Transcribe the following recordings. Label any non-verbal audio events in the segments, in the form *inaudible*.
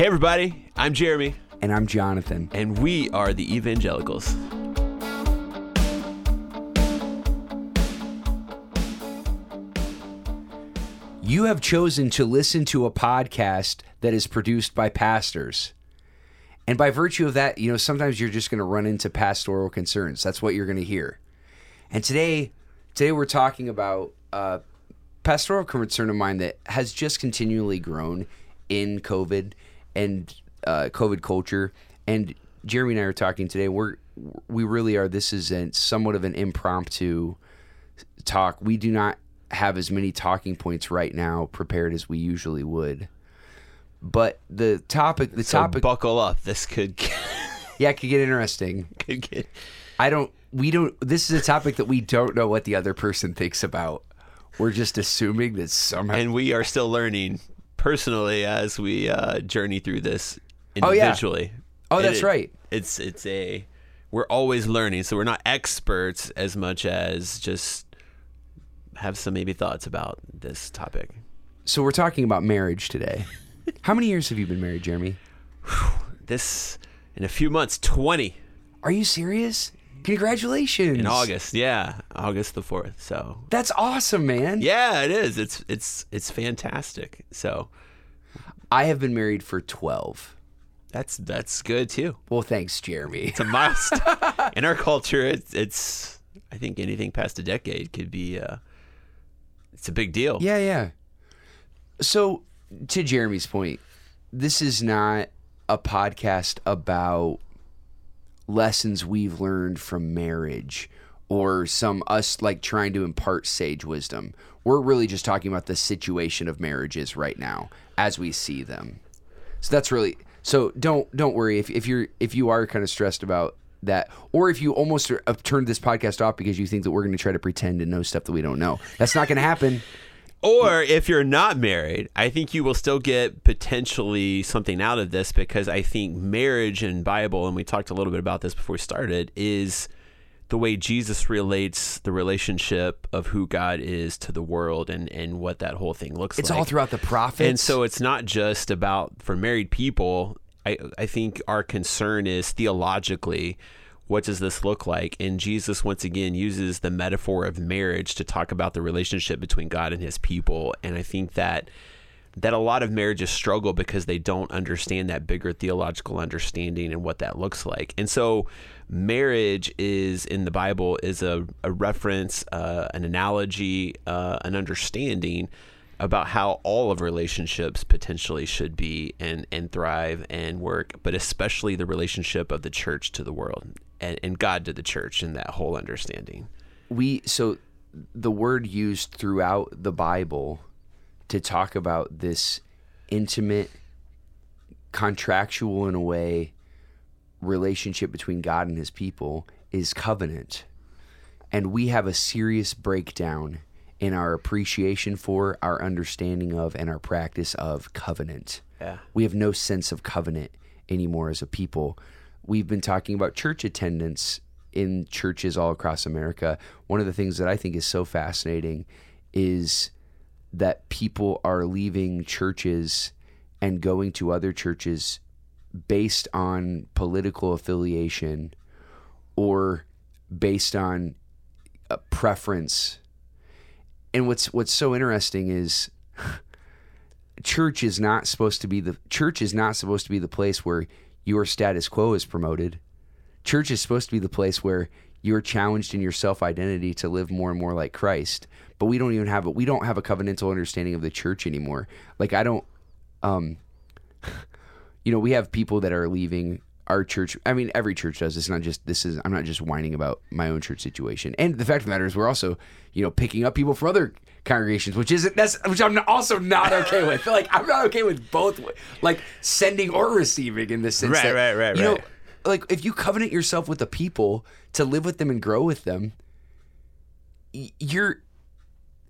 Hey, everybody, I'm Jeremy, And I'm Jonathan. and we are the Evangelicals. You have chosen to listen to a podcast that is produced by pastors. And by virtue of that, you know, sometimes you're just going to run into pastoral concerns. That's what you're going to hear. And today, today we're talking about a pastoral concern of mine that has just continually grown in COVID and uh, COVID culture. And Jeremy and I are talking today. We're we really are. This is a, somewhat of an impromptu talk. We do not have as many talking points right now prepared as we usually would. But the topic, the So topic, buckle up. This could get, *laughs* yeah, it could get interesting. *laughs* could get. I don't. We don't. This is a topic that we don't know what the other person thinks about. We're just assuming that somehow. And we are still learning personally as we uh, journey through this Oh, yeah. individually. Oh, that's it- right. It's it's a we're always learning, so we're not experts as much as just have some maybe thoughts about this topic. so we're talking about marriage today. *laughs* How many years have you been married, Jeremy? This in a few months, twenty Are you serious? Congratulations! in August. Yeah, August the fourth. So That's awesome, man. yeah, it is. It's it's it's fantastic. So I have been married for twelve. that's that's good too. Well, thanks, Jeremy. It's a milestone *laughs* in our culture. It's it's I think anything past a decade could be uh, it's a big deal. Yeah, yeah. So, to Jeremy's point, this is not a podcast about lessons we've learned from marriage or some us like trying to impart sage wisdom. We're really just talking about the situation of marriages right now as we see them. So that's really so don't don't worry if if you're if you are kind of stressed about that or if you almost have turned this podcast off because you think that we're going to try to pretend to know stuff that we don't know. That's not going to happen. Or if you're not married, I think you will still get potentially something out of this because I think marriage and Bible, and we talked a little bit about this before we started, is the way Jesus relates the relationship of who God is to the world and, and what that whole thing looks It's like. It's all throughout the prophets. And so it's not just about for married people. I I think our concern is theologically, what does this look like? And Jesus once again uses the metaphor of marriage to talk about the relationship between God and his people. And I think that that a lot of marriages struggle because they don't understand that bigger theological understanding and what that looks like. And so marriage is in the Bible is a, a reference, uh, an analogy, uh, an understanding about how all of relationships potentially should be and, and thrive and work, but especially the relationship of the church to the world and, and God to the church and that whole understanding. we so the word used throughout the Bible to talk about this intimate, contractual in a way relationship between God and his people is covenant. And we have a serious breakdown in our appreciation for, our understanding of, and our practice of covenant. Yeah. We have no sense of covenant anymore as a people. We've been talking about church attendance in churches all across America. One of the things that I think is so fascinating is that people are leaving churches and going to other churches based on political affiliation or based on a preference. And what's what's so interesting is *laughs* church is not supposed to be the church is not supposed to be the place where your status quo is promoted. Church is supposed to be the place where you're challenged in your self identity to live more and more like Christ. But we don't even have it. We don't have a covenantal understanding of the church anymore. Like I don't, um, *laughs* you know, we have people that are leaving our church. I mean, every church does. It's not just this is. I'm not just whining about my own church situation. And the fact of the matter is, we're also, you know, picking up people from other congregations, which isn't that's which I'm also not okay with. *laughs* Like I'm not okay with both, like sending or receiving in the sense Right, that right, right, you know, right. like if you covenant yourself with the people to live with them and grow with them, you're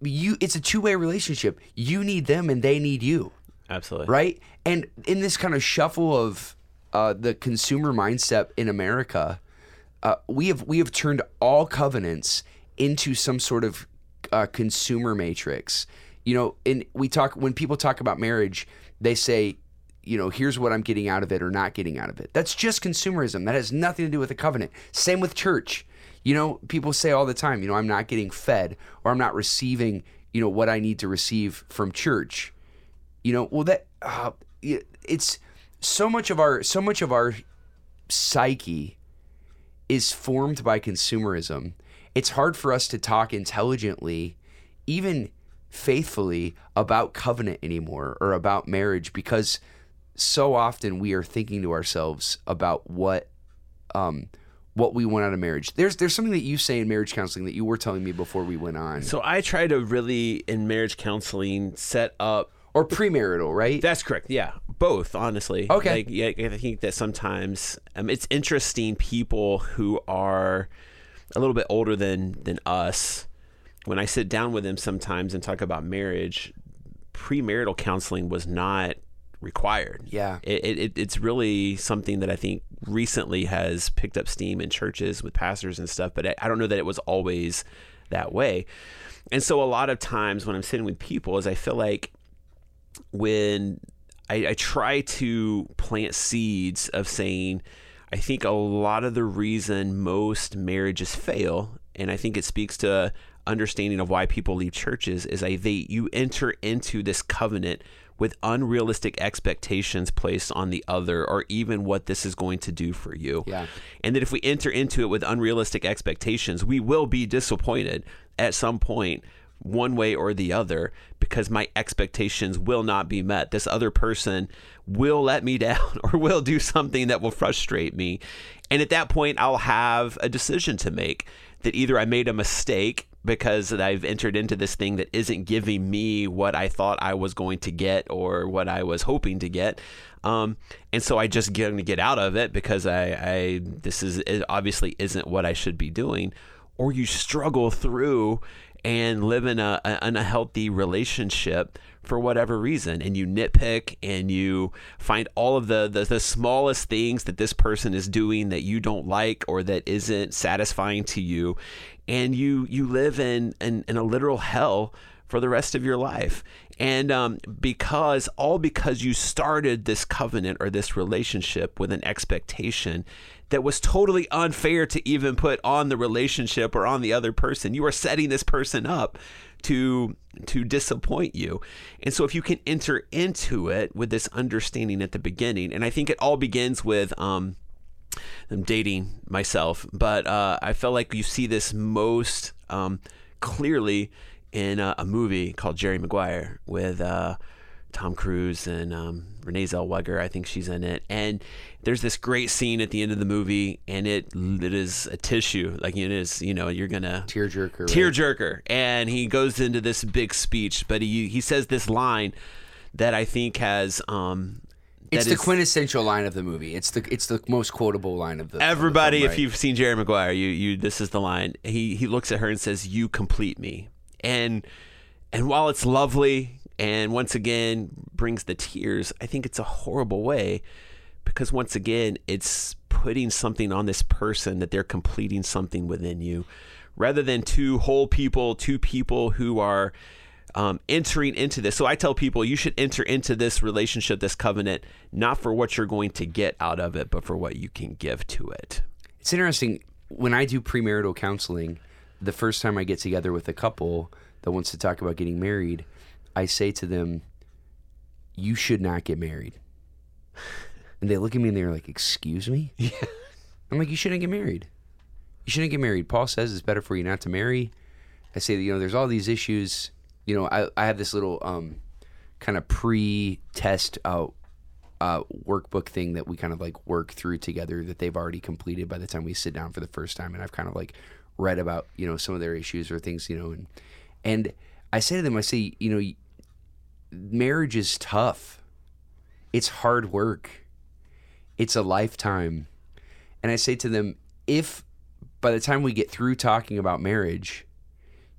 you. It's a two way relationship. You need them and they need you Absolutely. right? And in this kind of shuffle of uh, the consumer mindset in America, uh, we have we have turned all covenants into some sort of uh, consumer matrix. You know, and we talk when people talk about marriage, they say you know, here's what I'm getting out of it or not getting out of it. That's just consumerism. That has nothing to do with a covenant. Same with church. You know, people say all the time, you know, I'm not getting fed or I'm not receiving, you know, what I need to receive from church. You know, well that uh, it's so much of our so much of our psyche is formed by consumerism. It's hard for us to talk intelligently, even faithfully about covenant anymore or about marriage because so often we are thinking to ourselves about what um, what we want out of marriage. There's there's something that you say in marriage counseling that you were telling me before we went on. So I try to really in marriage counseling set up or premarital, right? That's correct. Yeah, both. Honestly, Okay. Like, yeah, I think that sometimes um, it's interesting people who are a little bit older than than us. When I sit down with them sometimes and talk about marriage, premarital counseling was not required. Yeah. It, it, it's really something that I think recently has picked up steam in churches with pastors and stuff, but I, I don't know that it was always that way. And so a lot of times when I'm sitting with people is I feel like when I, I try to plant seeds of saying, I think a lot of the reason most marriages fail, and I think it speaks to understanding of why people leave churches, is I they you enter into this covenant with unrealistic expectations placed on the other or even what this is going to do for you. Yeah. And that if we enter into it with unrealistic expectations, we will be disappointed at some point one way or the other because my expectations will not be met. This other person will let me *laughs* down or will do something that will frustrate me. And at that point, I'll have a decision to make that either I made a mistake because I've entered into this thing that isn't giving me what I thought I was going to get or what I was hoping to get. Um, and so I just get to get out of it because I, I this is obviously isn't what I should be doing. Or you struggle through and live in a, a unhealthy relationship for whatever reason. And you nitpick and you find all of the, the the smallest things that this person is doing that you don't like or that isn't satisfying to you. And you you live in in, in a literal hell for the rest of your life. And um, because all because you started this covenant or this relationship with an expectation that was totally unfair to even put on the relationship or on the other person. You are setting this person up to to disappoint you. And so if you can enter into it with this understanding at the beginning, and I think it all begins with um I'm dating myself, but uh, I felt like you see this most um, clearly in a, a movie called Jerry Maguire with uh, Tom Cruise and um, Renee Zellweger. I think she's in it. And there's this great scene at the end of the movie, and it it is a tissue. Like it is, you know, you're gonna Tearjerker. right? tearjerker. And he goes into this big speech, but he he says this line that I think has um. It's the is- quintessential line of the movie. It's the it's the most quotable line of the of the Everybody, film, if you've seen Jerry Maguire, you you this is the line. He he looks at her and says, "You complete me." And and while it's lovely and once again brings the tears, I think it's a horrible way because once again it's putting something on this person that they're completing something within you rather than two whole people, two people who are um, entering into this. So I tell people you should enter into this relationship, this covenant, not for what you're going to get out of it, but for what you can give to it. It's interesting when I do premarital counseling. The first time I get together with a couple that wants to talk about getting married, I say to them, "You should not get married." And they look at me and they're like, "Excuse me?" Yeah. I'm like, "You shouldn't get married. You shouldn't get married." Paul says it's better for you not to marry. I say that you know there's all these issues. You know, I I have this little um kind of pre-test out uh, workbook thing that we kind of like work through together that they've already completed by the time we sit down for the first time and I've kind of like read about you know some of their issues or things you know and and I say to them I say you know marriage is tough it's hard work it's a lifetime and I say to them if by the time we get through talking about marriage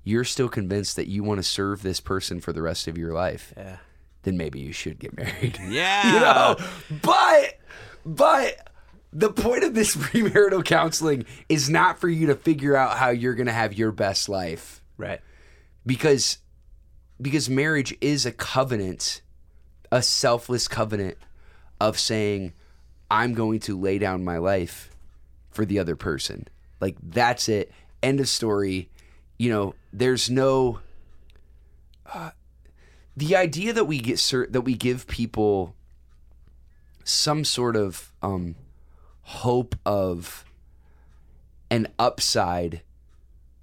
you're still convinced that you want to serve this person for the rest of your life Yeah. then maybe you should get married *laughs* Yeah. you know but but the point of this *laughs* premarital counseling is not for you to figure out how you're going to have your best life Right. Because because marriage is a covenant a selfless covenant of saying, I'm going to lay down my life for the other person. Like that's it. End of story. You know, there's no. Uh, the idea that we get cert- that we give people some sort of um, hope of an upside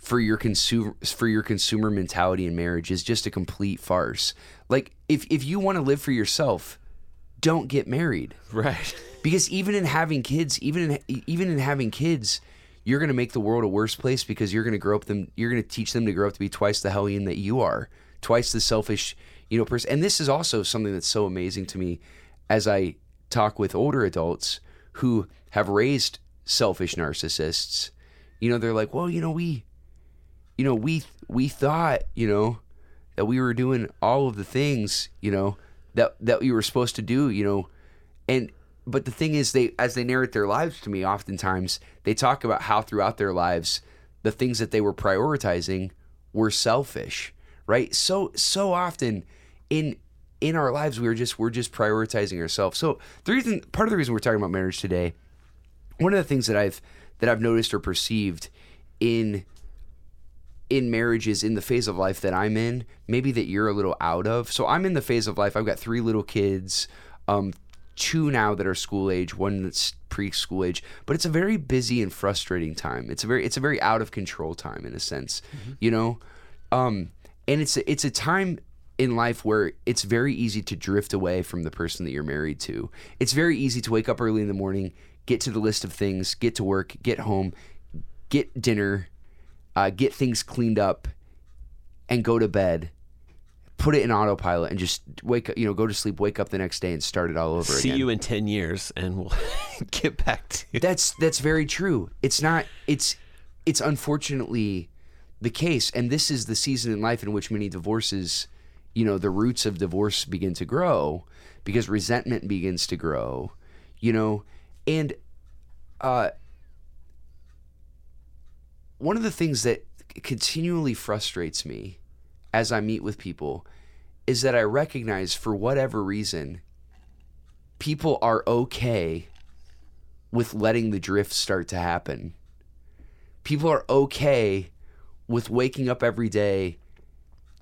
for your consumer for your consumer mentality in marriage is just a complete farce. Like if if you want to live for yourself, don't get married. Right. Because even in having kids, even in even in having kids, you're going to make the world a worse place because you're going to grow up them you're going to teach them to grow up to be twice the hellion that you are, twice the selfish, you know, person. And this is also something that's so amazing to me as I talk with older adults who have raised selfish narcissists. You know, they're like, "Well, you know, we you know, we we thought, you know, that we were doing all of the things, you know, that that we were supposed to do, you know, and but the thing is, they as they narrate their lives to me, oftentimes they talk about how throughout their lives, the things that they were prioritizing were selfish, right? So so often in in our lives, we were just we're just prioritizing ourselves. So the reason, part of the reason we're talking about marriage today, one of the things that I've that I've noticed or perceived in in marriages in the phase of life that I'm in, maybe that you're a little out of. So I'm in the phase of life. I've got three little kids, um, two now that are school age, one that's preschool age. But it's a very busy and frustrating time. It's a very it's a very out of control time in a sense, mm-hmm. you know. Um, and it's a, it's a time in life where it's very easy to drift away from the person that you're married to. It's very easy to wake up early in the morning, get to the list of things, get to work, get home, get dinner, uh, get things cleaned up, and go to bed. Put it in autopilot and just wake up. You know, go to sleep, wake up the next day, and start it all over See again. you in ten years, and we'll *laughs* get back to. That's that's very true. It's not. It's it's unfortunately the case, and this is the season in life in which many divorces, you know, the roots of divorce begin to grow because resentment begins to grow. You know, and uh, one of the things that continually frustrates me as I meet with people is that I recognize for whatever reason, people are okay with letting the drift start to happen. People are okay with waking up every day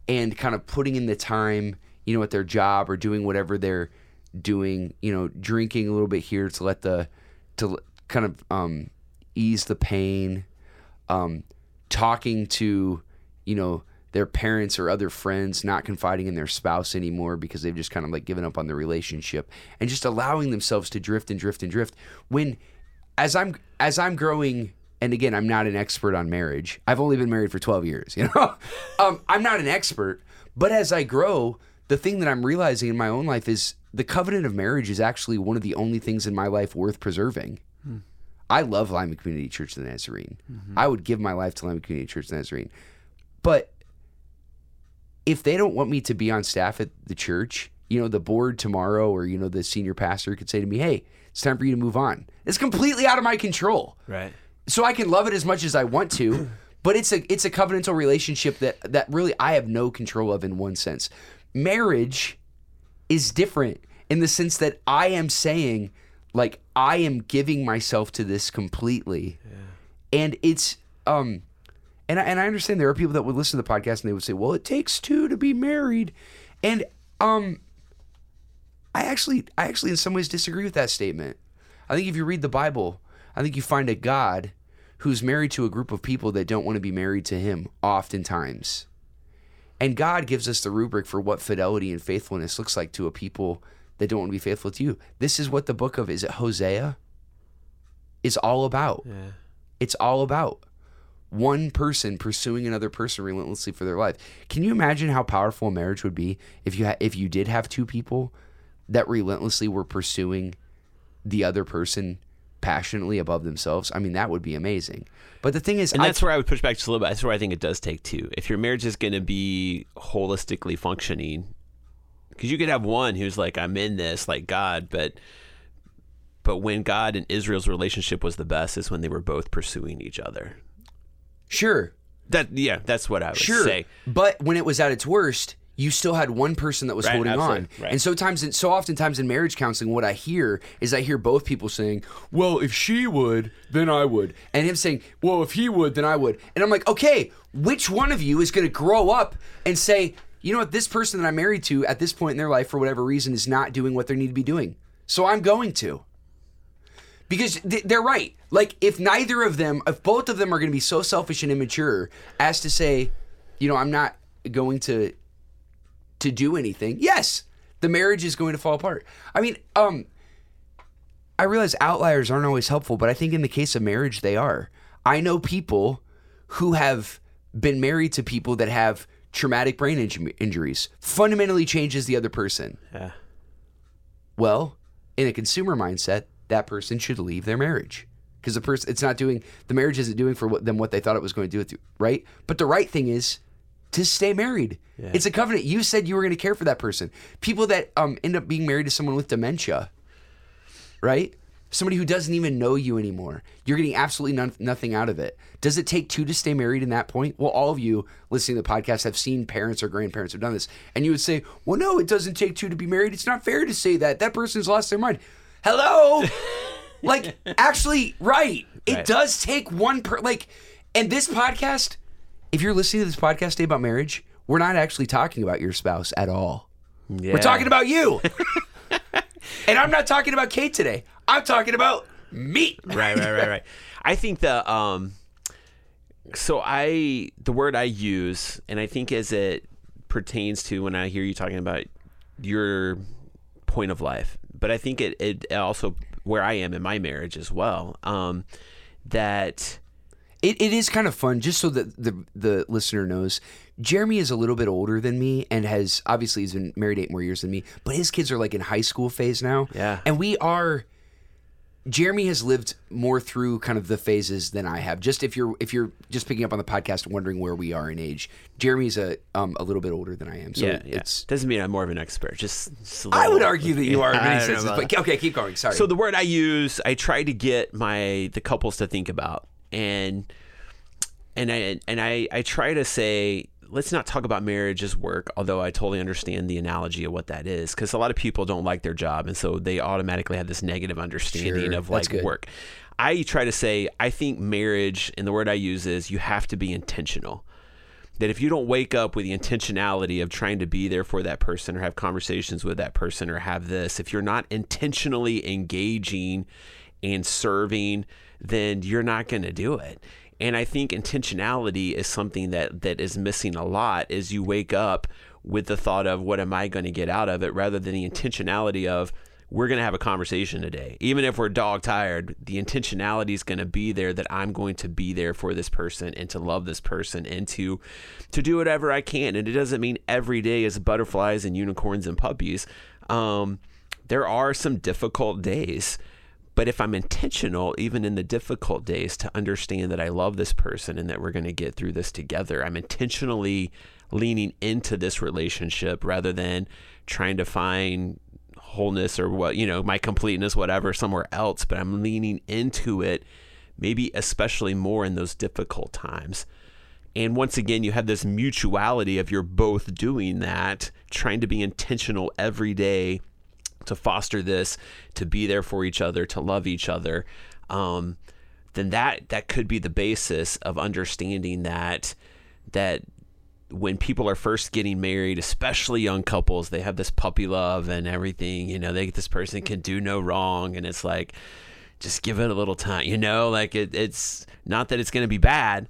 and kind of putting in the time, you know, at their job or doing whatever they're doing, you know, drinking a little bit here to let the to kind of um, ease the pain, um, talking to, you know, their parents or other friends, not confiding in their spouse anymore because they've just kind of like given up on the relationship and just allowing themselves to drift and drift and drift. When as I'm as I'm growing and again, I'm not an expert on marriage. I've only been married for 12 years, *laughs* you know. um, I'm not an expert, but as I grow, the thing that I'm realizing in my own life is the covenant of marriage is actually one of the only things in my life worth preserving. Hmm. I love Lima Community Church of the Nazarene. Mm-hmm. I would give my life to Lima Community Church of the Nazarene. But if they don't want me to be on staff at the church, you know, the board tomorrow or, you know, the senior pastor could say to me, hey, it's time for you to move on. It's completely out of my control. Right. So I can love it as much as I want to, *coughs* but it's a it's a covenantal relationship that that really I have no control of in one sense. Marriage is different in the sense that I am saying like I am giving myself to this completely. Yeah. And it's um and I, and I understand there are people that would listen to the podcast and they would say, "Well, it takes two to be married." And um I actually I actually in some ways disagree with that statement. I think if you read the Bible, I think you find a God who's married to a group of people that don't want to be married to him oftentimes. And God gives us the rubric for what fidelity and faithfulness looks like to a people that don't want to be faithful to you. This is what the book of is it Hosea is all about. Yeah. It's all about one person pursuing another person relentlessly for their life. Can you imagine how powerful a marriage would be if you ha- if you did have two people that relentlessly were pursuing the other person passionately above themselves? I mean, that would be amazing. But the thing is, and that's I, where I would push back just a little bit. That's where I think it does take two. If your marriage is going to be holistically functioning, because you could have one who's like, I'm in this, like God, but but when God and Israel's relationship was the best is when they were both pursuing each other. Sure. That yeah, that's what I would sure. say. But when it was at its worst, you still had one person that was Right, holding on. absolutely, right. And so times, so oftentimes in marriage counseling, what I hear is I hear both people saying, "Well, if she would, then I would," and him saying, "Well, if he would, then I would." And I'm like, okay, which one of you is going to grow up and say, you know what, this person that I'm married to at this point in their life, for whatever reason, is not doing what they need to be doing, so I'm going to. Because th- they're right. Like, if neither of them, if both of them are going to be so selfish and immature as to say, you know, I'm not going to to do anything, yes, the marriage is going to fall apart. I mean, um, I realize outliers aren't always helpful, but I think in the case of marriage, they are. I know people who have been married to people that have traumatic brain inju- injuries, fundamentally changes the other person. Yeah. Well, in a consumer mindset, that person should leave their marriage because the person it's not doing the marriage isn't doing for what, them what they thought it was going to do with you, right? But the right thing is to stay married. It's a covenant. You said you were going to care for that person. People that um end up being married to someone with dementia, right? Somebody who doesn't even know you anymore. You're getting absolutely none, nothing out of it. Does it take two to stay married in that point? Well, all of you listening to the podcast have seen parents or grandparents who've done this. And you would say, well, no, it doesn't take two to be married. It's not fair to say that. That person's lost their mind. Hello? *laughs* like, actually, right. It Right. does take one per, like, and this podcast, if you're listening to this podcast today about marriage, we're not actually talking about your spouse at all. Yeah. We're talking about you. *laughs* and I'm not talking about Kate today. I'm talking about me. right, right, right, right. I think the um, so I the word I use, and I think as it pertains to when I hear you talking about your point of life, but I think it it also where I am in my marriage as well. Um, that It, it is kind of fun, just so that the the listener knows. Jeremy is a little bit older than me, and has obviously he's been married eight more years than me. But his kids are like in high school phase now. Yeah. and we are. Jeremy has lived more through kind of the phases than I have. Just if you're if you're just picking up on the podcast, wondering where we are in age, Jeremy's a um a little bit older than I am. So yeah, yeah. it's. doesn't mean I'm more of an expert. Just, I would argue that you *laughs* are in many senses. But okay, keep going. Sorry. So the word I use, I try to get my the couples to think about, and and I and I I try to say let's not talk about marriage as work. Although I totally understand the analogy of what that is, because a lot of people don't like their job, and so they automatically have this negative understanding Sure, of like work. I try to say I think marriage, and the word I use is you have to be intentional that if you don't wake up with the intentionality of trying to be there for that person or have conversations with that person or have this, if you're not intentionally engaging and serving, then you're not going to do it. And I think intentionality is something that that is missing a lot is you wake up with the thought of what am I going to get out of it rather than the intentionality of we're going to have a conversation today. Even if we're dog tired, the intentionality is going to be there that I'm going to be there for this person and to love this person and to to do whatever I can. And it doesn't mean every day is butterflies and unicorns and puppies. Um, there are some difficult days. But if I'm intentional, even in the difficult days, to understand that I love this person and that we're going to get through this together, I'm intentionally leaning into this relationship rather than trying to find wholeness or what, you know, my completeness, whatever, somewhere else. But I'm leaning into it, maybe especially more in those difficult times. And once again, you have this mutuality of you're both doing that, trying to be intentional every day to foster this, to be there for each other, to love each other, um, then that that could be the basis of understanding that that when people are first getting married, especially young couples, they have this puppy love and everything. You know, they this person can do no wrong, and it's like just give it a little time. You know, like it, it's not that it's going to be bad.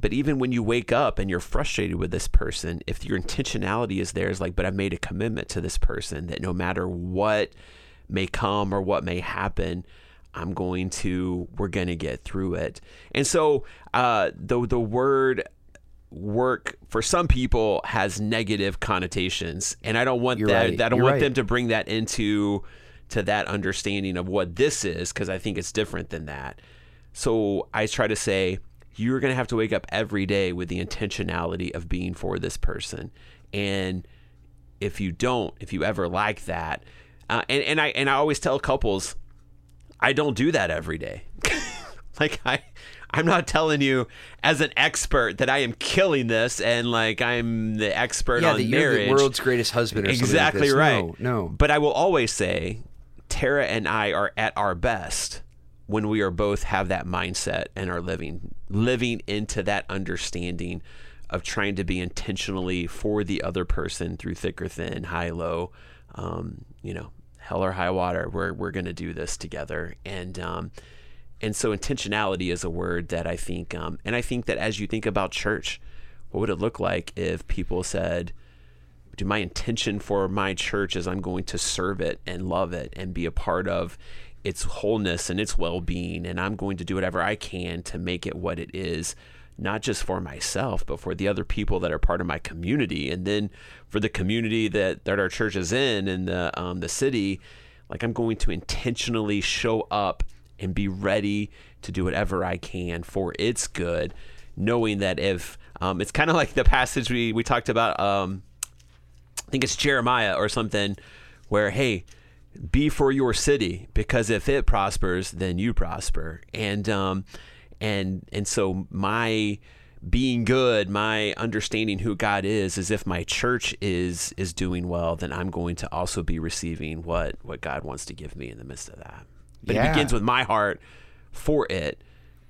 But even when you wake up and you're frustrated with this person, if your intentionality is there, is like, but I've made a commitment to this person that no matter what may come or what may happen, I'm going to, we're going to get through it. And so uh, the, the word work for some people has negative connotations. And I don't want You're that, right. I don't You're want right. them to bring that into to that understanding of what this is because I think it's different than that. So I try to say you're going to have to wake up every day with the intentionality of being for this person. And if you don't, if you ever like that, uh, and and I and I always tell couples, I don't do that every day. *laughs* like I I'm not telling you as an expert that I am killing this and like I'm the expert yeah, on that marriage. you're the world's greatest husband. Or something like exactly this. right. No, no. But I will always say, Tara and I are at our best when we are both have that mindset and are living living into that understanding of trying to be intentionally for the other person through thick or thin, high low, um, you know, hell or high water. We're we're to do this together, and um, and so intentionality is a word that I think, um, and I think that as you think about church, what would it look like if people said, "Do my intention for my church is I'm going to serve it and love it and be a part of its wholeness and its well-being, and I'm going to do whatever I can to make it what it is." Not just for myself, but for the other people that are part of my community, and then for the community that, that our church is in and the um, the city, like I'm going to intentionally show up and be ready to do whatever I can for its good, knowing that if um, it's kind of like the passage we, we talked about, um, I think it's Jeremiah or something, where, hey, be for your city because if it prospers, then you prosper. And, um, and, and so my, being good, my understanding who God is, is if my church is is doing well, then I'm going to also be receiving what what God wants to give me in the midst of that. But Yeah. it begins with my heart for it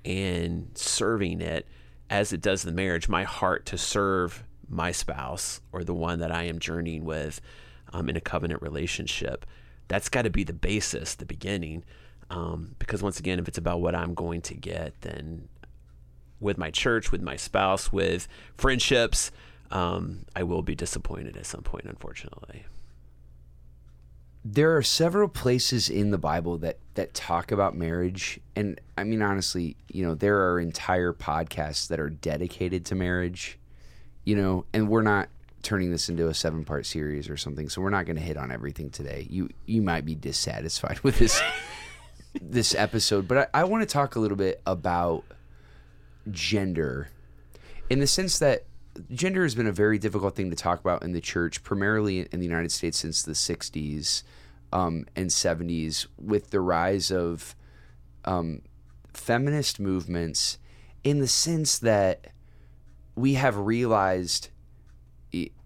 and serving it as it does the marriage, my heart to serve my spouse or the one that I am journeying with um, in a covenant relationship. That's got to be the basis, the beginning. Um, because once again, if it's about what I'm going to get, then with my church, with my spouse, with friendships, um, I will be disappointed at some point, unfortunately. there are several places in the Bible that that talk about marriage, and I mean honestly, you know, there are entire podcasts that are dedicated to marriage, you know, and we're not turning this into a seven part series or something, so we're not going to hit on everything today. You you might be dissatisfied with this *laughs* this episode, but I, I want to talk a little bit about gender in the sense that gender has been a very difficult thing to talk about in the church, primarily in the United States since the 60s um, and 70s, with the rise of um, feminist movements, in the sense that we have realized,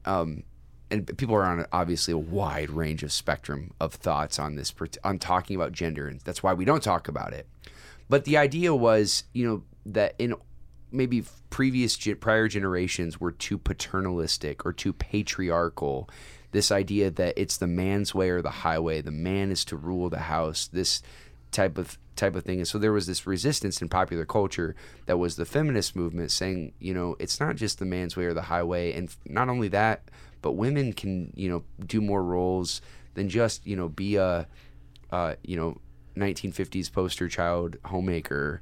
um, and people are on obviously a wide range of spectrum of thoughts on this, on talking about gender, and that's why we don't talk about it. But the idea was, you know, that in maybe previous prior generations were too paternalistic or too patriarchal. This idea that it's the man's way or the highway, the man is to rule the house. This type of type of thing. And so there was this resistance in popular culture that was the feminist movement saying, you know, it's not just the man's way or the highway. And not only that, but women can, you know, do more roles than just, you know, be a, uh, you know, 1950s poster child homemaker,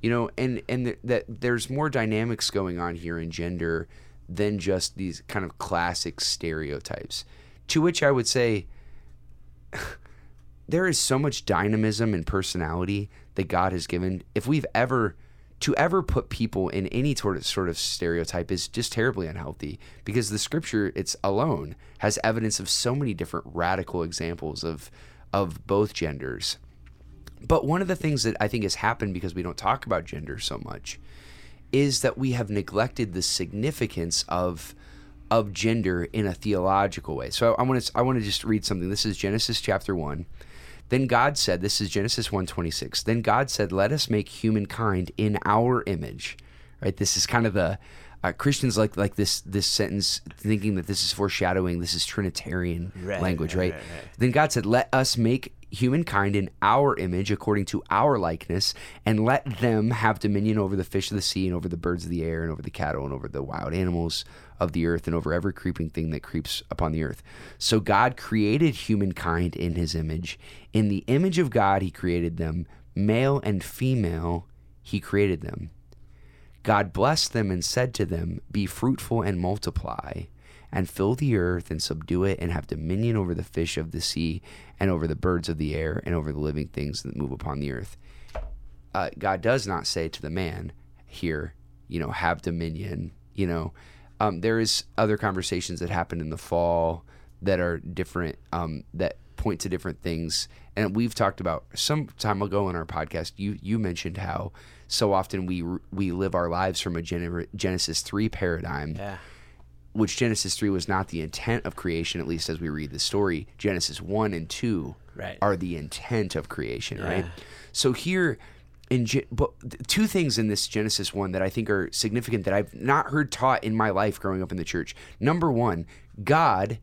you know, and and th- that there's more dynamics going on here in gender than just these kind of classic stereotypes. To which I would say *laughs* there is so much dynamism and personality that God has given. If we've ever to ever put people in any sort of sort of stereotype is just terribly unhealthy because the scripture it's alone has evidence of so many different radical examples of of both genders. But one of the things that I think has happened because we don't talk about gender so much is that we have neglected the significance of of gender in a theological way. So I want to I want to just read something. This is Genesis chapter 1. Then God said, this is Genesis 1:26. Then God said, "Let us make humankind in our image." Right? This is kind of the uh, Christians like like this this sentence thinking that this is foreshadowing this is trinitarian Right, language, right, right, right, right. Then God said, "Let us make humankind in our image according to our likeness and let them have dominion over the fish of the sea and over the birds of the air and over the cattle and over the wild animals of the earth and over every creeping thing that creeps upon the earth. So god created humankind in his image. In the image of god he created them. Male and female he created them. God blessed them and said to them, Be fruitful and multiply, and fill the earth and subdue it, and have dominion over the fish of the sea, and over the birds of the air, and over the living things that move upon the earth. Uh, God does not say to the man here, you know, have dominion. You know, um, there is other conversations that happen in the fall that are different um, that point to different things. And we've talked about some time ago in our podcast. You you mentioned how so often we we live our lives from a Genesis three paradigm. Yeah. Which Genesis three was not the intent of creation, at least as we read the story. Genesis one and two Right. are the intent of creation, Yeah. right? So here in Ge- but two things in this Genesis one that I think are significant that I've not heard taught in my life growing up in the church. Number one, God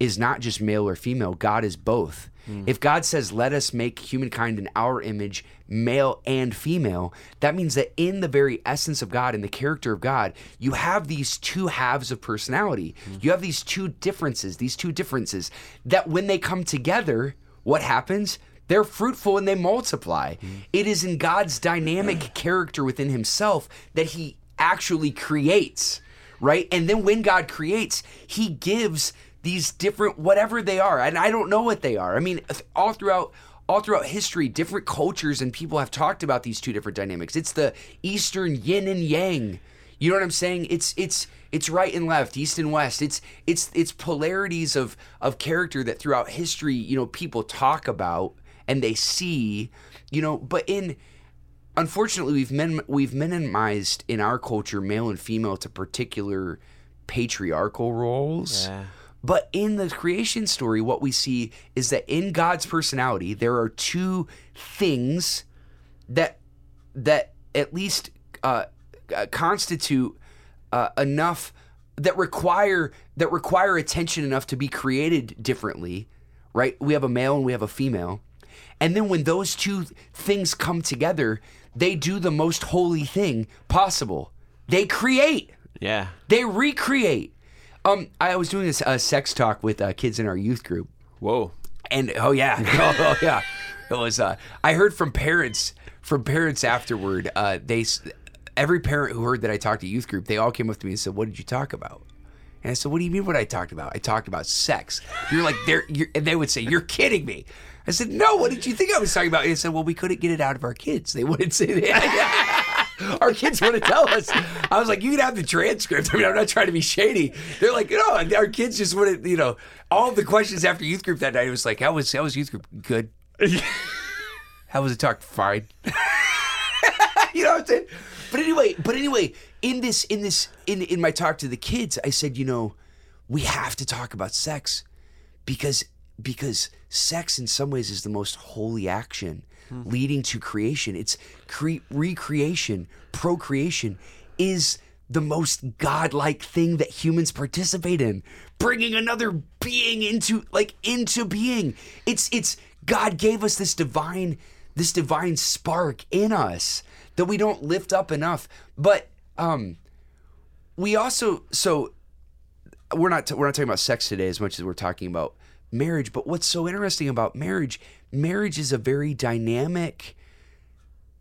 is not just male or female. God is both. Mm. If God says, "Let us make humankind in our image, male and female," that means that in the very essence of God, in the character of God, you have these two halves of personality. Mm. You have these two differences, these two differences that when they come together, what happens? They're fruitful and they multiply. Mm. It is in God's dynamic *clears throat* character within himself that he actually creates, right? And then when God creates, he gives these different whatever they are. And I don't know what they are. I mean, all throughout all throughout history, different cultures and people have talked about these two different dynamics. It's the Eastern yin and yang. You know what I'm saying? It's it's it's right and left, east and west. It's it's it's polarities of of character that throughout history, you know, people talk about and they see, you know, but in unfortunately we've men, we've minimized in our culture male and female to particular patriarchal roles. Yeah. But in the creation story, what we see is that in God's personality, there are two things that that at least uh, uh, constitute uh, enough that require that require attention enough to be created differently. Right? We have a male and we have a female, and then when those two things come together, they do the most holy thing possible. They create. Yeah. They recreate. Um, I was doing this a sex talk with uh, kids in our youth group, Whoa. and oh yeah, *laughs* oh, oh, yeah, it was. Uh, I heard from parents, from parents afterward. Uh, they, every parent who heard that I talked to youth group, they all came up to me and said, "What did you talk about?" And I said, "What do you mean? What I talked about? I talked about sex." You're like, "They're," you're, and they would say, "You're kidding me." I said, "No. What did you think I was talking about?" And they said, "Well, we couldn't get it out of our kids. They wouldn't say that." *laughs* Our kids want to tell us. I was like, you can have the transcript. I mean, I'm not trying to be shady. They're like, no, our kids just want to, you know, all the questions after youth group that night. It was like, how was how was youth group? Good. *laughs* how was it talk? Fine. *laughs* you know what I'm saying? But anyway, but anyway, in this, in this, in in my talk to the kids, I said, you know, we have to talk about sex because because sex in some ways is the most holy action leading to creation. It's cre- recreation procreation is the most godlike thing that humans participate in. Bringing another being into like into being. It's it's god gave us this divine this divine spark in us that we don't lift up enough. But um we also so we're not we're not talking about sex today as much as we're talking about marriage but what's so interesting about marriage marriage is a very dynamic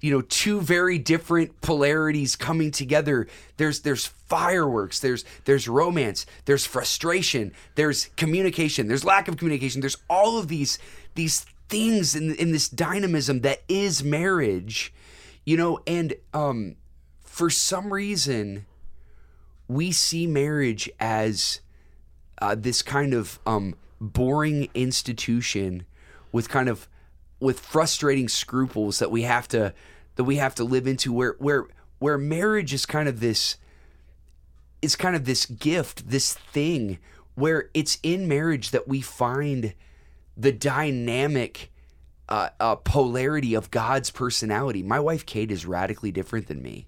you know two very different polarities coming together. There's there's fireworks there's there's romance there's frustration there's communication there's lack of communication. There's all of these these things in in this dynamism that is marriage you know and um for some reason we see marriage as uh, this kind of um, boring institution with kind of with frustrating scruples that we have to that we have to live into where where where marriage is kind of this is kind of this gift this thing where it's in marriage that we find the dynamic uh, uh, polarity of God's personality. My wife Kate is radically different than me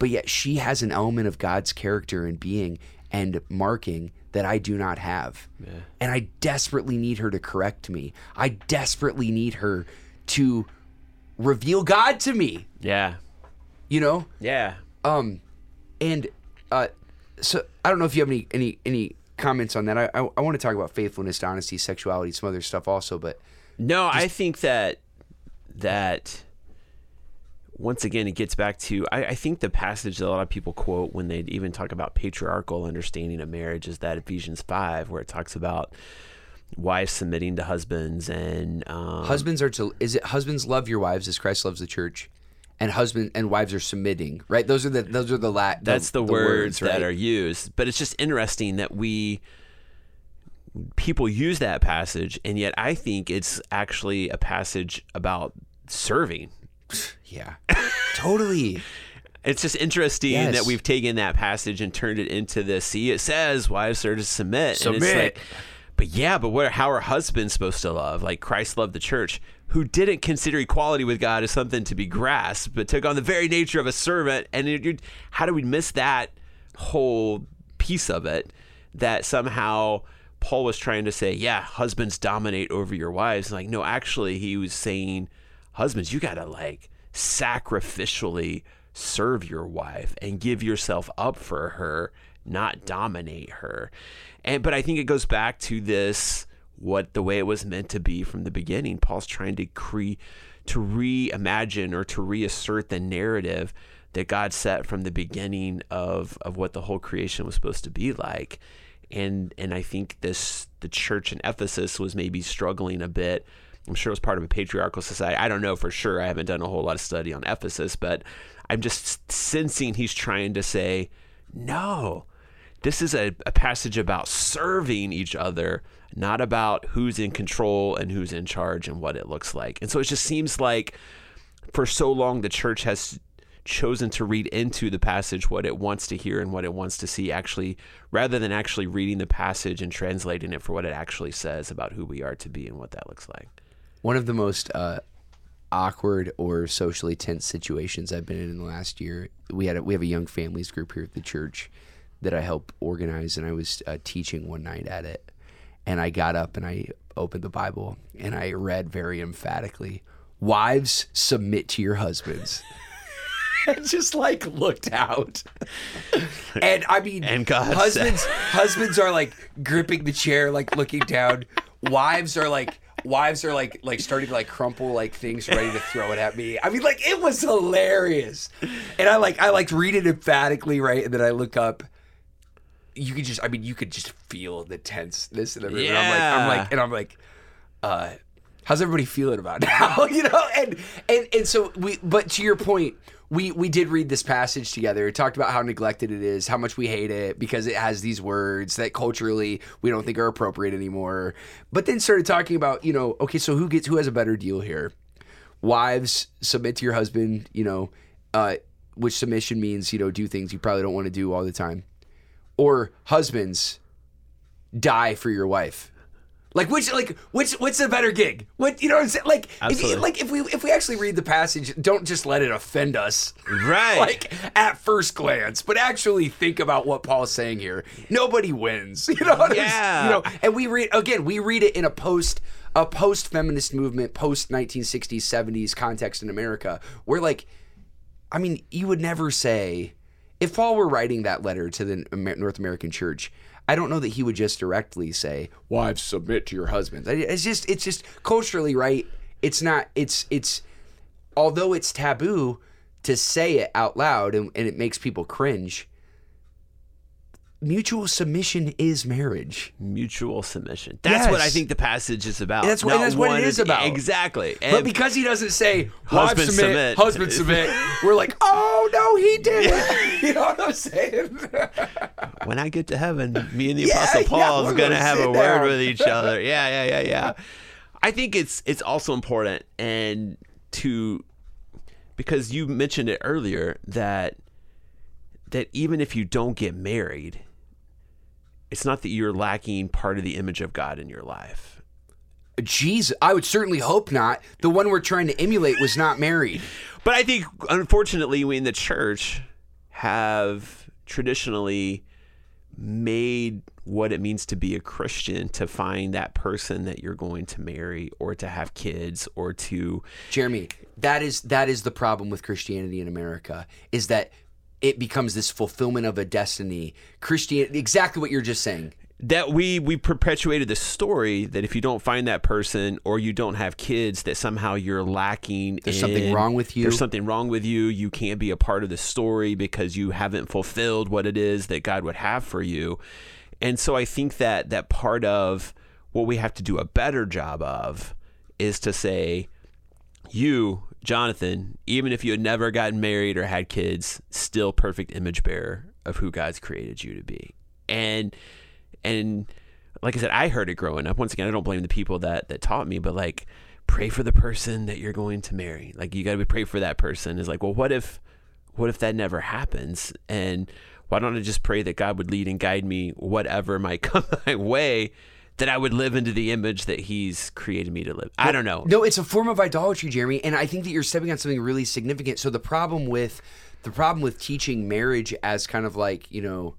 but yet she has an element of God's character and being and marking that I do not have. And I desperately need her to correct me. I desperately need her to reveal God to me, Yeah. you know? Yeah. Um and uh so I don't know if you have any any any comments on that. I I, I want to talk about faithfulness, honesty, sexuality, some other stuff also, but No, I think that that once again it gets back to I, I think the passage that a lot of people quote when they even talk about patriarchal understanding of marriage is that Ephesians five where it talks about wives submitting to husbands and um, husbands are to is it husbands love your wives as Christ loves the church? And husband and wives are submitting, right? Those are the those are the la- that's the, words, that right? are used but it's just interesting that we people use that passage, and yet I think it's actually a passage about serving. *sighs* Yeah, totally. It's just interesting Yes. that we've taken that passage and turned it into this. See, it says wives are to submit. And it's Submit. like, but yeah, but what? How are husbands supposed to love? Like Christ loved the church, who didn't consider equality with God as something to be grasped, but took on the very nature of a servant. And it, it- how do we miss that whole piece of it? That somehow Paul was trying to say, yeah, husbands dominate over your wives. Like, no, actually, he was saying, husbands, you gotta like sacrificially serve your wife and give yourself up for her, not dominate her. And but I think it goes back to this what the way it was meant to be from the beginning. Paul's trying to cre to reimagine or to reassert the narrative that God set from the beginning of of what the whole creation was supposed to be like. And and I think this the church in Ephesus was maybe struggling a bit I'm sure it was part of a patriarchal society. I don't know for sure. I haven't done a whole lot of study on Ephesus, but I'm just sensing he's trying to say, no, this is a, a passage about serving each other, not about who's in control and who's in charge and what it looks like. And so it just seems like for so long the church has chosen to read into the passage what it wants to hear and what it wants to see actually rather than actually reading the passage and translating it for what it actually says about who we are to be and what that looks like. One of the most uh, awkward or socially tense situations I've been in in the last year. We had a, we have a young families group here at the church that I help organize, and I was uh, teaching one night at it, and I got up and I opened the Bible and I read very emphatically, "Wives submit to your husbands." *laughs* and just like looked out, *laughs* and I mean, And God husbands husbands are like gripping the chair, like looking down. *laughs* Wives are like wives are like like starting to like crumple like things ready to throw it at me. I mean, like it was hilarious, and I like I like read it emphatically, right, and then I look up. You could just, I mean, you could just feel the tenseness in the room. And I'm like, I'm Yeah. like, and I'm like, uh, how's everybody feeling about *laughs* now? you know, and and and so we. But to your point, we we did read this passage together. It talked about how neglected it is, how much we hate it because it has these words that culturally we don't think are appropriate anymore. But then started talking about, you know, okay, so who gets who has a better deal here? Wives submit to your husband, you know, uh, which submission means, you know, do things you probably don't want to do all the time. Or husbands die for your wife. Like which like which what's a better gig? What you know what I'm saying? Like if, like if we if we actually read the passage, don't just let it offend us. Right. *laughs* Like at first glance, but actually think about what Paul's saying here. Nobody wins. *laughs* You know what I'm s- Yeah. You know, and we read again, we read it in a post a post feminist movement, post 1960s, 70s context in America, where like I mean, you would never say if Paul were writing that letter to the North American church. I don't know that he would just directly say, "Wives, submit to your husbands." It's just, it's just culturally right. It's not. It's, it's. Although it's taboo to say it out loud, and, and it makes people cringe. Mutual submission is marriage. mutual submission. That's what I think the passage is about. That's what- that's what it is about. Exactly. But because he doesn't say Husband submit, submit." husband submit, we're like, oh no, he didn't. *laughs* You know what I'm saying? when I get to heaven, me and the *laughs* Yeah, Apostle Paul we're is going to gonna have a word with each *laughs* other. Yeah, yeah, yeah, yeah. I think it's it's also important and to because you mentioned it earlier that that even if you don't get married, it's not that you're lacking part of the image of God in your life. Jesus, I would certainly hope not. The one we're trying to emulate was not married. But I think, unfortunately, we in the church have traditionally made what it means to be a Christian to find that person that you're going to marry or to have kids or to. Jeremy, that is that is the problem with Christianity in America is that it becomes this fulfillment of a destiny. Christianity, exactly what you're just saying. That we we perpetuated the story that if you don't find that person or you don't have kids, that somehow you're lacking. There's something wrong with you. There's something wrong with you. You can't be a part of the story because you haven't fulfilled what it is that God would have for you. And so I think that that part of what we have to do a better job of is to say, you, Jonathan, even if you had never gotten married or had kids, still perfect image bearer of who God's created you to be. And and like I said, I heard it growing up. Once again, I don't blame the people that that taught me, but like pray for the person that you're going to marry. Like you got to pray for that person. Is like, well, what if what if that never happens? And why don't I just pray that God would lead and guide me whatever might *laughs* come my way that I would live into the image that he's created me to live. I don't know. No, it's a form of idolatry, Jeremy, and I think that you're stepping on something really significant. So the problem with the problem with teaching marriage as kind of like, you know,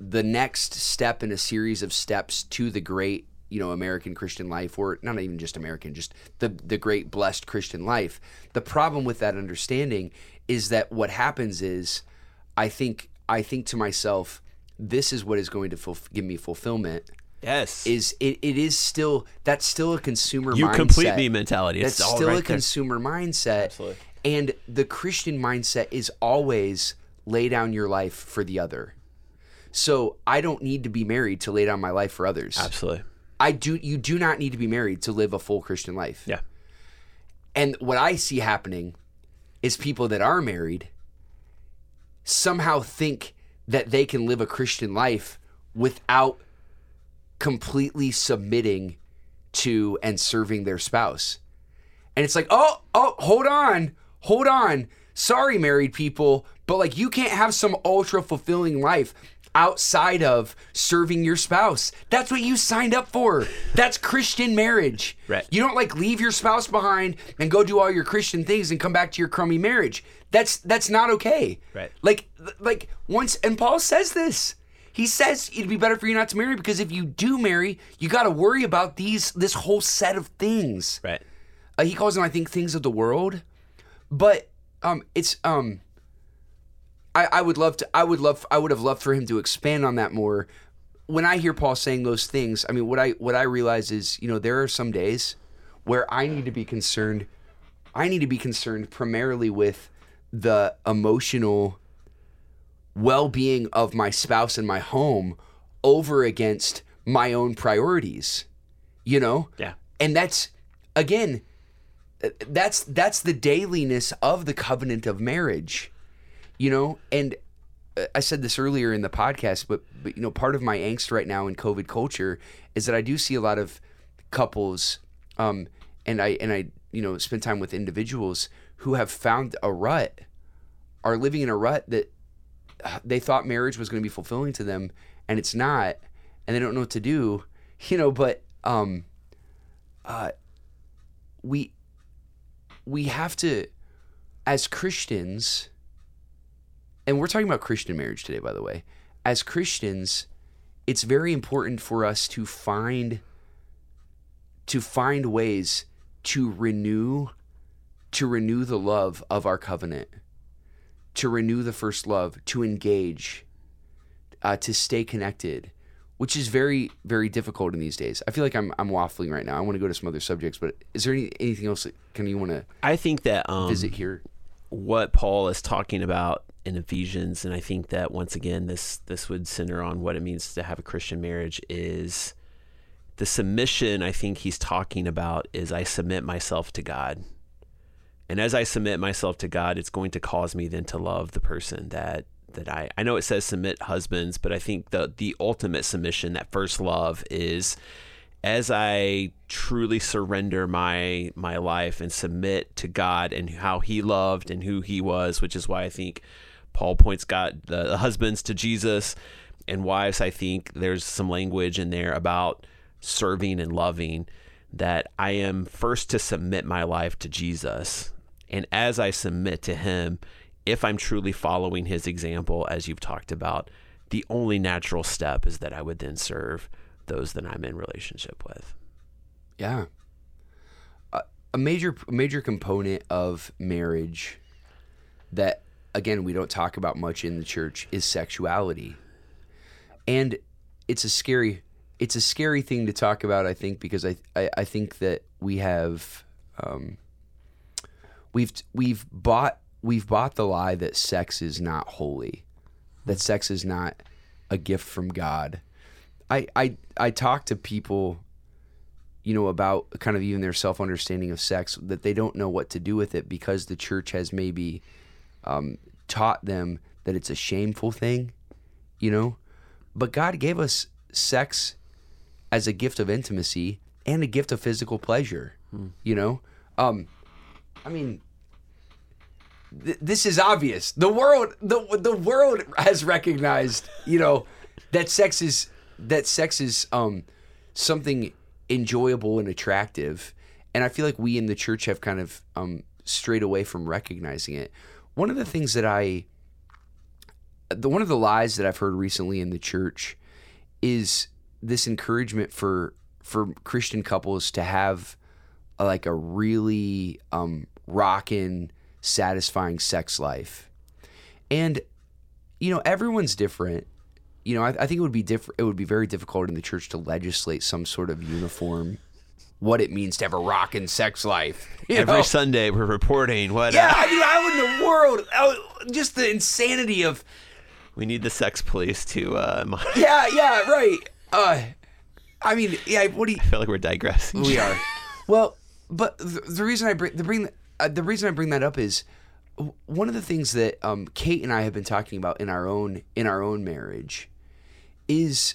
the next step in a series of steps to the great you know American Christian life, or not even just American, just the the great blessed Christian life. The problem with that understanding is that what happens is, I think I think to myself, this is what is going to fulf- give me fulfillment. Yes, Is it, it is still that's still a consumer mindset. you mindset. complete me mentality. It's That's still right a there. consumer mindset. Absolutely. And the Christian mindset is always lay down your life for the other. So I don't need to be married to lay down my life for others. Absolutely. I do you do not need to be married to live a full Christian life. Yeah. And what I see happening is people that are married somehow think that they can live a Christian life without completely submitting to and serving their spouse. And it's like, oh, oh, hold on, hold on. Sorry, married people, but like you can't have some ultra fulfilling life outside of serving your spouse. That's what you signed up for. That's Christian marriage. Right. You don't like leave your spouse behind and go do all your Christian things and come back to your crummy marriage. That's that's not okay. Right. Like like once and Paul says this. He says it'd be better for you not to marry because if you do marry, you got to worry about these this whole set of things. Right. Uh, he calls them, I think, things of the world. But um, it's um, I, I would love to. I would love. I would have loved for him to expand on that more. When I hear Paul saying those things, I mean, what I what I realize is, you know, there are some days where I need to be concerned. I need to be concerned primarily with the emotional well-being of my spouse and my home over against my own priorities. You know, Yeah. and that's again that's that's the dailiness of the covenant of marriage you know and uh, i said this earlier in the podcast but but you know part of my angst right now in covid culture is that i do see a lot of couples um and i and i you know spend time with individuals who have found a rut are living in a rut that uh, they thought marriage was going to be fulfilling to them and it's not and they don't know what to do *laughs* you know but um uh we we have to as Christians and we're talking about Christian marriage today by the way as Christians it's very important for us to find to find ways to renew to renew the love of our covenant to renew the first love to engage uh, to stay connected which is very very difficult in these days. I feel like i'm, I'm waffling right now. I want to go to some other subjects but is there any, anything else that can you want to I think that um, visit here? what Paul is talking about in Ephesians, and I think that once again this this would center on what it means to have a Christian marriage is the submission. I think he's talking about is I submit myself to God, and as I submit myself to God, it's going to cause me then to love the person that that I I know it says submit husbands, but I think the the ultimate submission, that first love, is as I truly surrender my my life and submit to God and how He loved and who He was, which is why I think Paul points God the, the husbands to Jesus, and wives. I think there's some language in there about serving and loving. That I am first to submit my life to Jesus, and as I submit to Him, if I'm truly following His example, as you've talked about, the only natural step is that I would then serve those that I'm in relationship with. Yeah. A, a major major component of marriage that again we don't talk about much in the church is sexuality. And it's a scary it's a scary thing to talk about I think because I I, I think that we have um, we've we've bought we've bought the lie that sex is not holy. That sex is not a gift from God. I I I talk to people you know, about kind of even their self understanding of sex, that they don't know what to do with it because the church has maybe um, taught them that it's a shameful thing, you know? But God gave us sex as a gift of intimacy and a gift of physical pleasure. You know, um, I mean, th- this is obvious. The world, the the world has recognized, you know, that sex is that sex is um something enjoyable and attractive, and I feel like we in the church have kind of um strayed away from recognizing it. One of the things that I the one of the lies that I've heard recently in the church is this encouragement for for Christian couples to have a, like a really um, rockin', satisfying sex life, and you know everyone's different. You know, I, I think it would be different. It would be very difficult in the church to legislate some sort of uniform what it means to have a rockin' sex life. *laughs* you Every know? Sunday we're reporting what Yeah, uh, I mean, how in the world? oh, Just the insanity of we need the sex police to. Uh, *laughs* yeah, yeah, right. Uh, I mean, yeah. What do you? I feel like we're digressing. We are. *laughs* Well, but the, the reason I bring the bring uh, the reason I bring that up is one of the things that um, Kate and I have been talking about in our own in our own marriage is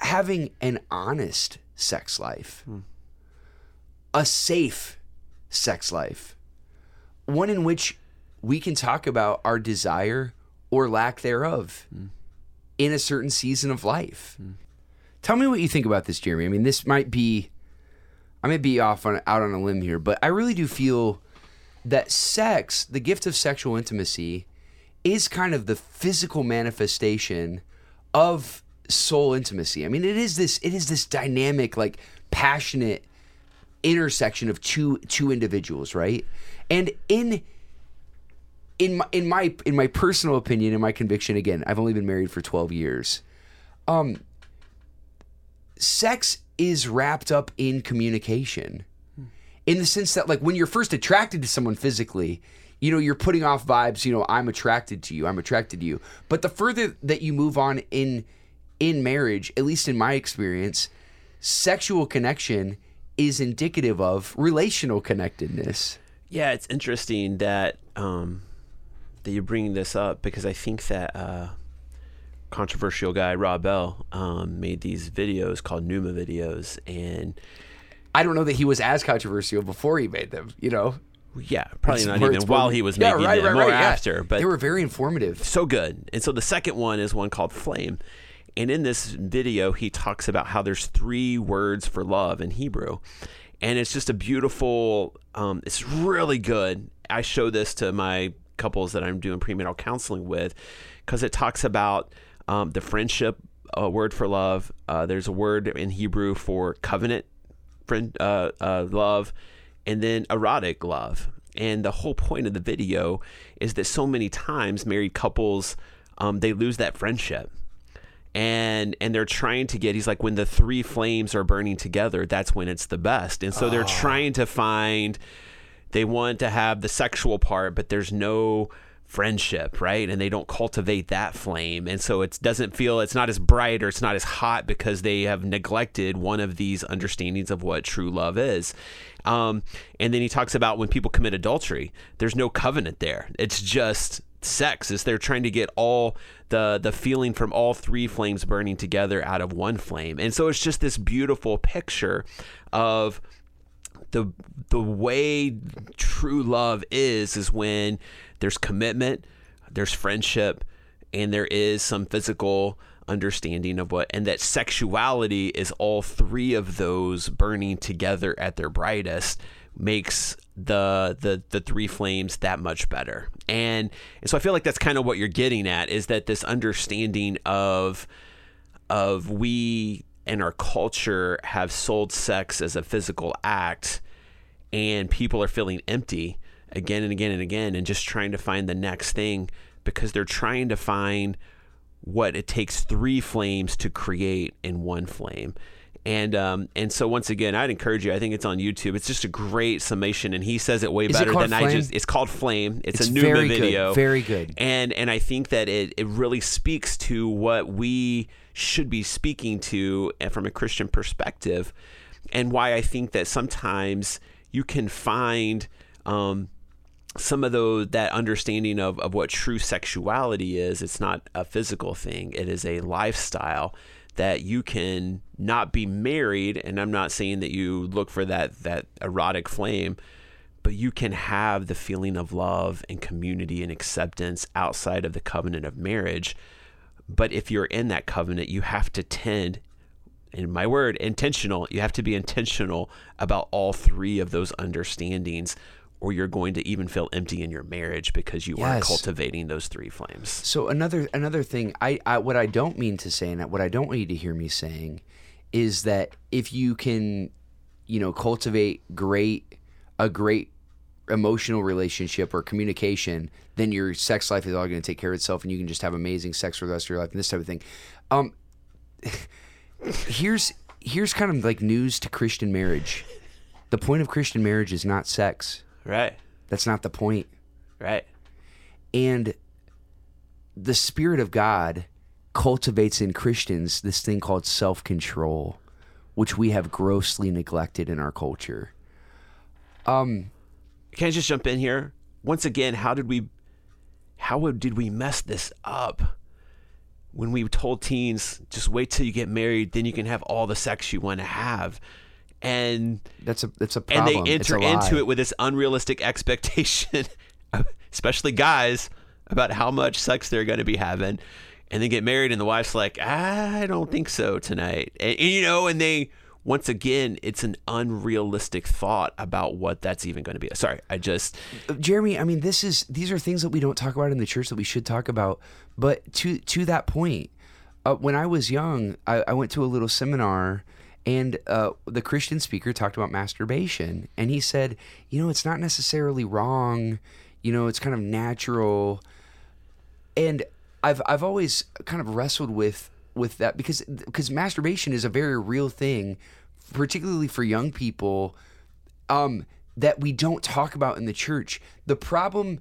having an honest sex life, a safe sex life, one in which we can talk about our desire or lack thereof in a certain season of life. Tell me what you think about this, Jeremy. I mean, this might be, I may be off on out on a limb here, but I really do feel that sex, the gift of sexual intimacy, is kind of the physical manifestation of soul intimacy. I mean, it is this, it is this dynamic, like passionate intersection of two two individuals, right? And in in my in my in my personal opinion in my conviction again i've only been married for 12 years um sex is wrapped up in communication. In the sense that like when you're first attracted to someone physically you know you're putting off vibes you know i'm attracted to you i'm attracted to you. But the further that you move on in in marriage at least in my experience sexual connection is indicative of relational connectedness. Yeah, it's interesting that um, that you're bringing this up because I think that uh, controversial guy Rob Bell um, made these videos called Nooma videos, and I don't know that he was as controversial before he made them. You know, yeah, probably not even while he was Yeah, making right, them, right, more right, yeah. after. But they were very informative. so good. And so the second one is one called Flame. And in this video, he talks about how there's three words for love in Hebrew. And it's just a beautiful, um, it's really good. I show this to my couples that I'm doing premarital counseling with because it talks about um, the friendship uh, word for love. Uh, there's a word in Hebrew for covenant friend uh, uh, love and then erotic love. And the whole point of the video is that so many times married couples um, they lose that friendship. And and they're trying to get he's like when the three flames are burning together that's when it's the best. And so they're trying to find they want to have the sexual part but there's no friendship right? And they don't cultivate that flame. And so it doesn't feel it's not as bright or it's not as hot because they have neglected one of these understandings of what true love is. Um, and then he talks about when people commit adultery there's no covenant there. It's just sex. Is they're trying to get all the the feeling from all three flames burning together out of one flame. And so it's just this beautiful picture of the the way true love is is when there's commitment, there's friendship, and there is some physical understanding of what and that sexuality is all three of those burning together at their brightest makes the the the three flames that much better. And, and so I feel like that's kind of what you're getting at is that this understanding of of we and our culture have sold sex as a physical act and people are feeling empty again and again and again and just trying to find the next thing because they're trying to find what it takes three flames to create in one flame. And um, and so once again, I'd encourage you. I think it's on YouTube. It's just a great summation, and he says it way Is better called than I just. It's called Flame. It's, It's a new very good, video, very good. and and I think that it it really speaks to what we should be speaking to uh, from a Christian perspective, and why I think that sometimes you can find um, some of those that understanding of, of what true sexuality is. It's not a physical thing; it is a lifestyle that you can not be married and I'm not saying that you look for that that erotic flame but you can have the feeling of love and community and acceptance outside of the covenant of marriage but if you're in that covenant you have to tend in my word intentional you have to be intentional about all three of those understandings or you're going to even feel empty in your marriage because you aren't cultivating those three flames So another another thing, I, I what I don't mean to say, and what I don't want you to hear me saying, is that if you can, you know, cultivate great a great emotional relationship or communication, then your sex life is all going to take care of itself, and you can just have amazing sex for the rest of your life and this type of thing. Um, *laughs* here's here's kind of like news to Christian marriage. The point of Christian marriage is not sex. Right That's not the point. right And the Spirit of God cultivates in Christians this thing called self control, which we have grossly neglected in our culture. Um, can I just jump in here? Once again, how did we how did we mess this up? When we told teens, just wait till you get married, then you can have all the sex you want to have. And that's a that's a problem. and they enter into it with this unrealistic expectation, *laughs* especially guys, about how much sex they're going to be having, and they get married, and the wife's like, "I don't think so tonight," and, and, you know, and they once again, it's an unrealistic thought about what that's even going to be. Sorry, I just Jeremy, I mean, this is these are things that we don't talk about in the church that we should talk about. But to to that point, uh, when I was young, I, I went to a little seminar, and uh, the Christian speaker talked about masturbation, and he said, you know, it's not necessarily wrong. You know, it's kind of natural. And I've I've always kind of wrestled with with that because because masturbation is a very real thing, particularly for young people um, that we don't talk about in the church. The problem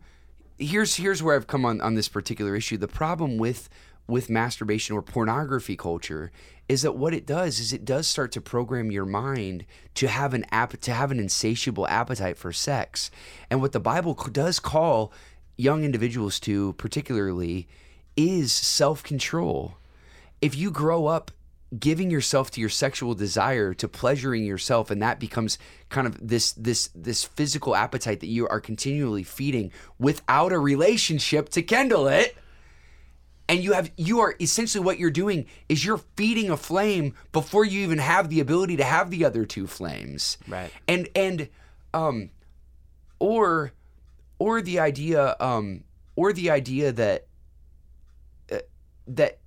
here's here's where I've come on on this particular issue. The problem with with masturbation or pornography culture is that what it does is it does start to program your mind to have an app to have an insatiable appetite for sex. And what the Bible does call young individuals to particularly is self-control if you grow up giving yourself to your sexual desire to pleasuring yourself and that becomes kind of this this this physical appetite that you are continually feeding without a relationship to kindle it and you have you are essentially what you're doing is you're feeding a flame before you even have the ability to have the other two flames Right. and and um or or the idea um or the idea that uh, that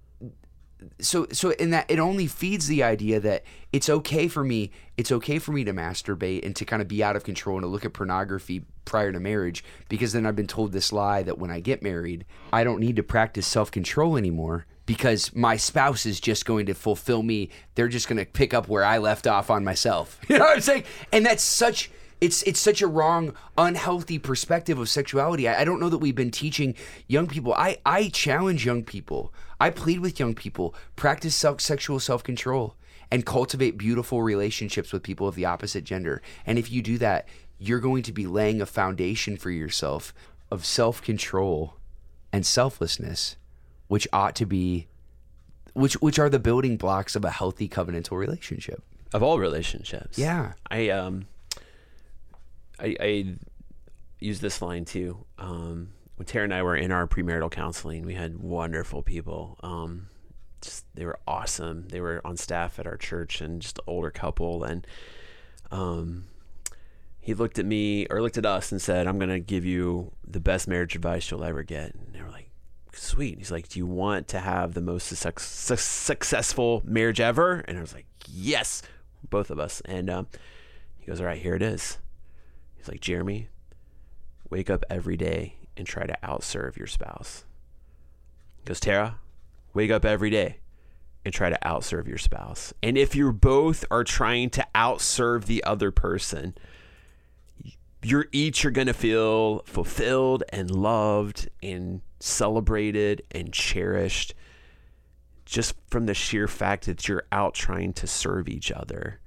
so so in that it only feeds the idea that it's okay for me it's okay for me to masturbate and to kind of be out of control and to look at pornography prior to marriage because then I've been told this lie that when I get married I don't need to practice self-control anymore because my spouse is just going to fulfill me. They're just going to pick up where I left off on myself. *laughs* You know what I'm saying? And that's such it's it's such a wrong, unhealthy perspective of sexuality. I, I don't know that we've been teaching young people. I I challenge young people. I plead with young people: practice self, sexual self control and cultivate beautiful relationships with people of the opposite gender. And if you do that, you're going to be laying a foundation for yourself of self control and selflessness, which ought to be, which which are the building blocks of a healthy covenantal relationship. of all relationships. Yeah. I um I, I use this line too. Um, when Tara and I were in our premarital counseling, we had wonderful people. Um, just they were awesome. They were on staff at our church and just an older couple. And um, he looked at me or looked at us and said, "I'm going to give you the best marriage advice you'll ever get." And they were like, "Sweet." He's like, "Do you want to have the most suc- suc- successful marriage ever?" And I was like, "Yes." Both of us. And um, he goes, "All right, here it is." Like, "Jeremy, wake up every day and try to outserve your spouse." He goes, "Tara, wake up every day and try to outserve your spouse. And if you both are trying to outserve the other person, you're each are going to feel fulfilled and loved and celebrated and cherished just from the sheer fact that you're out trying to serve each other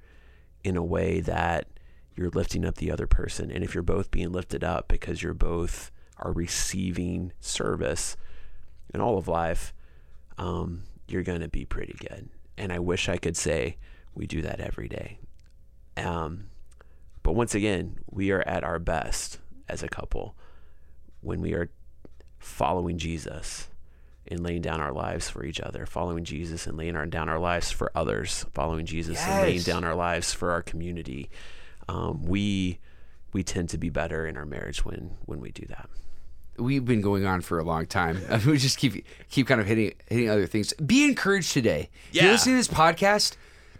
in a way that you're lifting up the other person and if you're both being lifted up because you're both are receiving service in all of life um, you're going to be pretty good And I wish I could say we do that every day. Um, but once again, we are at our best as a couple when we are following Jesus and laying down our lives for each other, following Jesus and laying our, down our lives for others, following Jesus and laying down our lives for our community. Um, we we tend to be better in our marriage when when we do that. we've been going on for a long time. *laughs* we just keep keep kind of hitting hitting other things. Be encouraged today. If Yeah. You're listening to this podcast.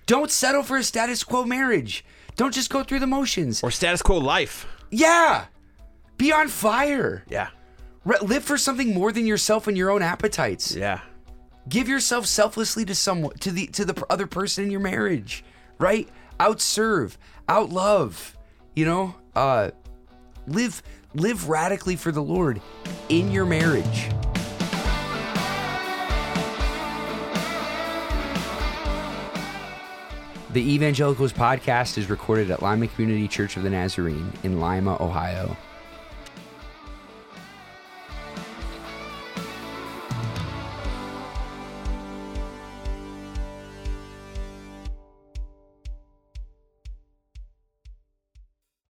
Don't settle for a status quo marriage. Don't just go through the motions. Or status quo life. Yeah. Be on fire. Yeah. Re- live for something more than yourself and your own appetites. Yeah. Give yourself selflessly to someone to the to the other person in your marriage, right? Outserve, outlove, you know? Uh live live radically for the Lord in your marriage. The Evangelicals podcast is recorded at Lima Community Church of the Nazarene in Lima, Ohio.